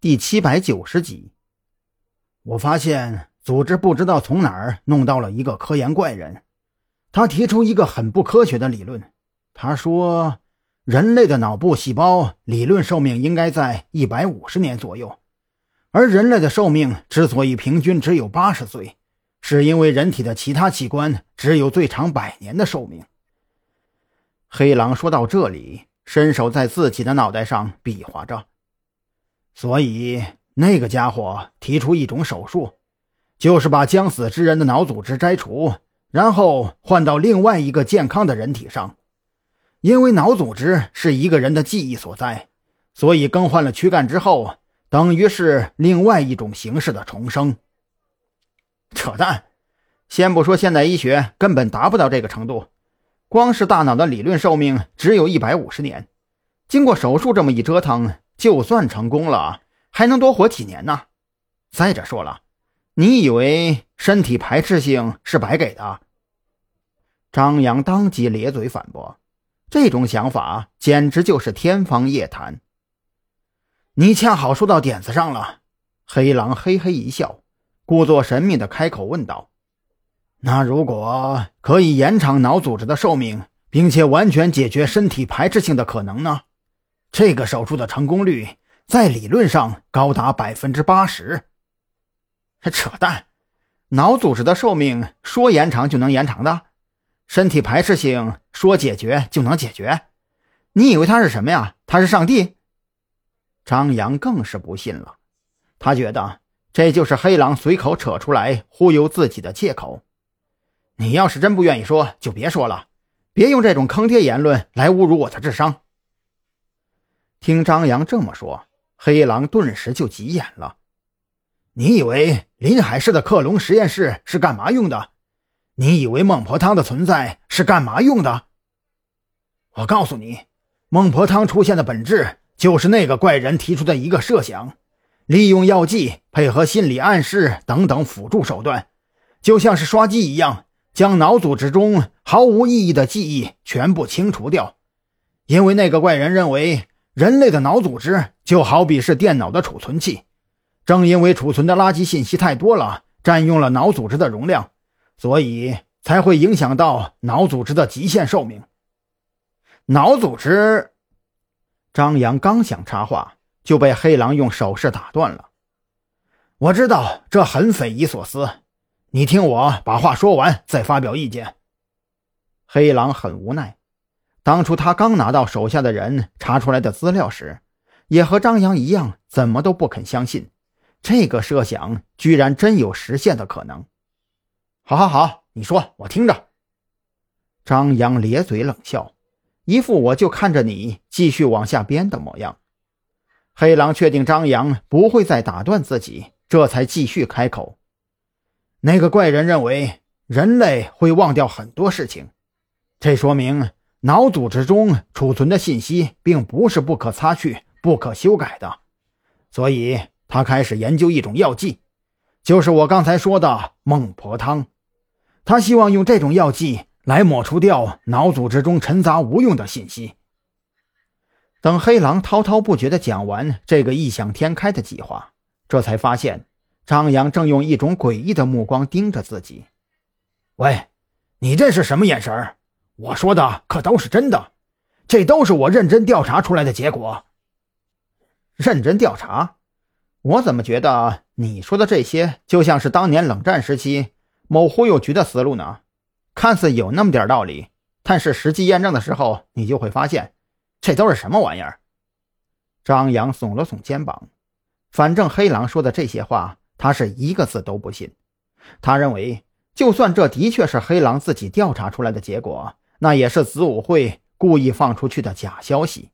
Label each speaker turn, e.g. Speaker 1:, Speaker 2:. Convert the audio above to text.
Speaker 1: 第七百九十集，我发现组织不知道从哪儿弄到了一个科研怪人，他提出一个很不科学的理论。他说，人类的脑部细胞理论寿命应该在一百五十年左右，而人类的寿命之所以平均只有八十岁，是因为人体的其他器官只有最长百年的寿命。黑狼说到这里，伸手在自己的脑袋上比划着。所以，那个家伙提出一种手术，就是把将死之人的脑组织摘除，然后换到另外一个健康的人体上。因为脑组织是一个人的记忆所在，所以更换了躯干之后，等于是另外一种形式的重生。扯淡！先不说现代医学根本达不到这个程度，光是大脑的理论寿命只有一百五十年，经过手术这么一折腾。就算成功了，还能多活几年呢？再者说了，你以为身体排斥性是白给的？张扬当即咧嘴反驳：“这种想法简直就是天方夜谭。”你恰好说到点子上了。黑狼嘿嘿一笑，故作神秘的开口问道：“那如果可以延长脑组织的寿命，并且完全解决身体排斥性的可能呢？”这个手术的成功率在理论上高达百分之八十。扯淡！脑组织的寿命说延长就能延长的，身体排斥性说解决就能解决？你以为他是什么呀？他是上帝？张扬更是不信了，他觉得这就是黑狼随口扯出来忽悠自己的借口。你要是真不愿意说，就别说了，别用这种坑爹言论来侮辱我的智商。听张扬这么说，黑狼顿时就急眼了。你以为临海市的克隆实验室是干嘛用的？你以为孟婆汤的存在是干嘛用的？我告诉你，孟婆汤出现的本质就是那个怪人提出的一个设想，利用药剂配合心理暗示等等辅助手段，就像是刷机一样，将脑组织中毫无意义的记忆全部清除掉。因为那个怪人认为。人类的脑组织就好比是电脑的储存器，正因为储存的垃圾信息太多了，占用了脑组织的容量，所以才会影响到脑组织的极限寿命。脑组织，张扬刚想插话，就被黑狼用手势打断了。我知道这很匪夷所思，你听我把话说完再发表意见。黑狼很无奈。当初他刚拿到手下的人查出来的资料时，也和张扬一样，怎么都不肯相信，这个设想居然真有实现的可能。好，好，好，你说，我听着。张扬咧嘴冷笑，一副我就看着你继续往下编的模样。黑狼确定张扬不会再打断自己，这才继续开口：“那个怪人认为人类会忘掉很多事情，这说明……”脑组织中储存的信息并不是不可擦去、不可修改的，所以他开始研究一种药剂，就是我刚才说的孟婆汤。他希望用这种药剂来抹除掉脑组织中陈杂无用的信息。等黑狼滔滔不绝地讲完这个异想天开的计划，这才发现张扬正用一种诡异的目光盯着自己。喂，你这是什么眼神？我说的可都是真的，这都是我认真调查出来的结果。认真调查？我怎么觉得你说的这些就像是当年冷战时期某忽悠局的思路呢？看似有那么点道理，但是实际验证的时候，你就会发现，这都是什么玩意儿？张扬耸了耸肩膀，反正黑狼说的这些话，他是一个字都不信。他认为，就算这的确是黑狼自己调查出来的结果。那也是子午会故意放出去的假消息。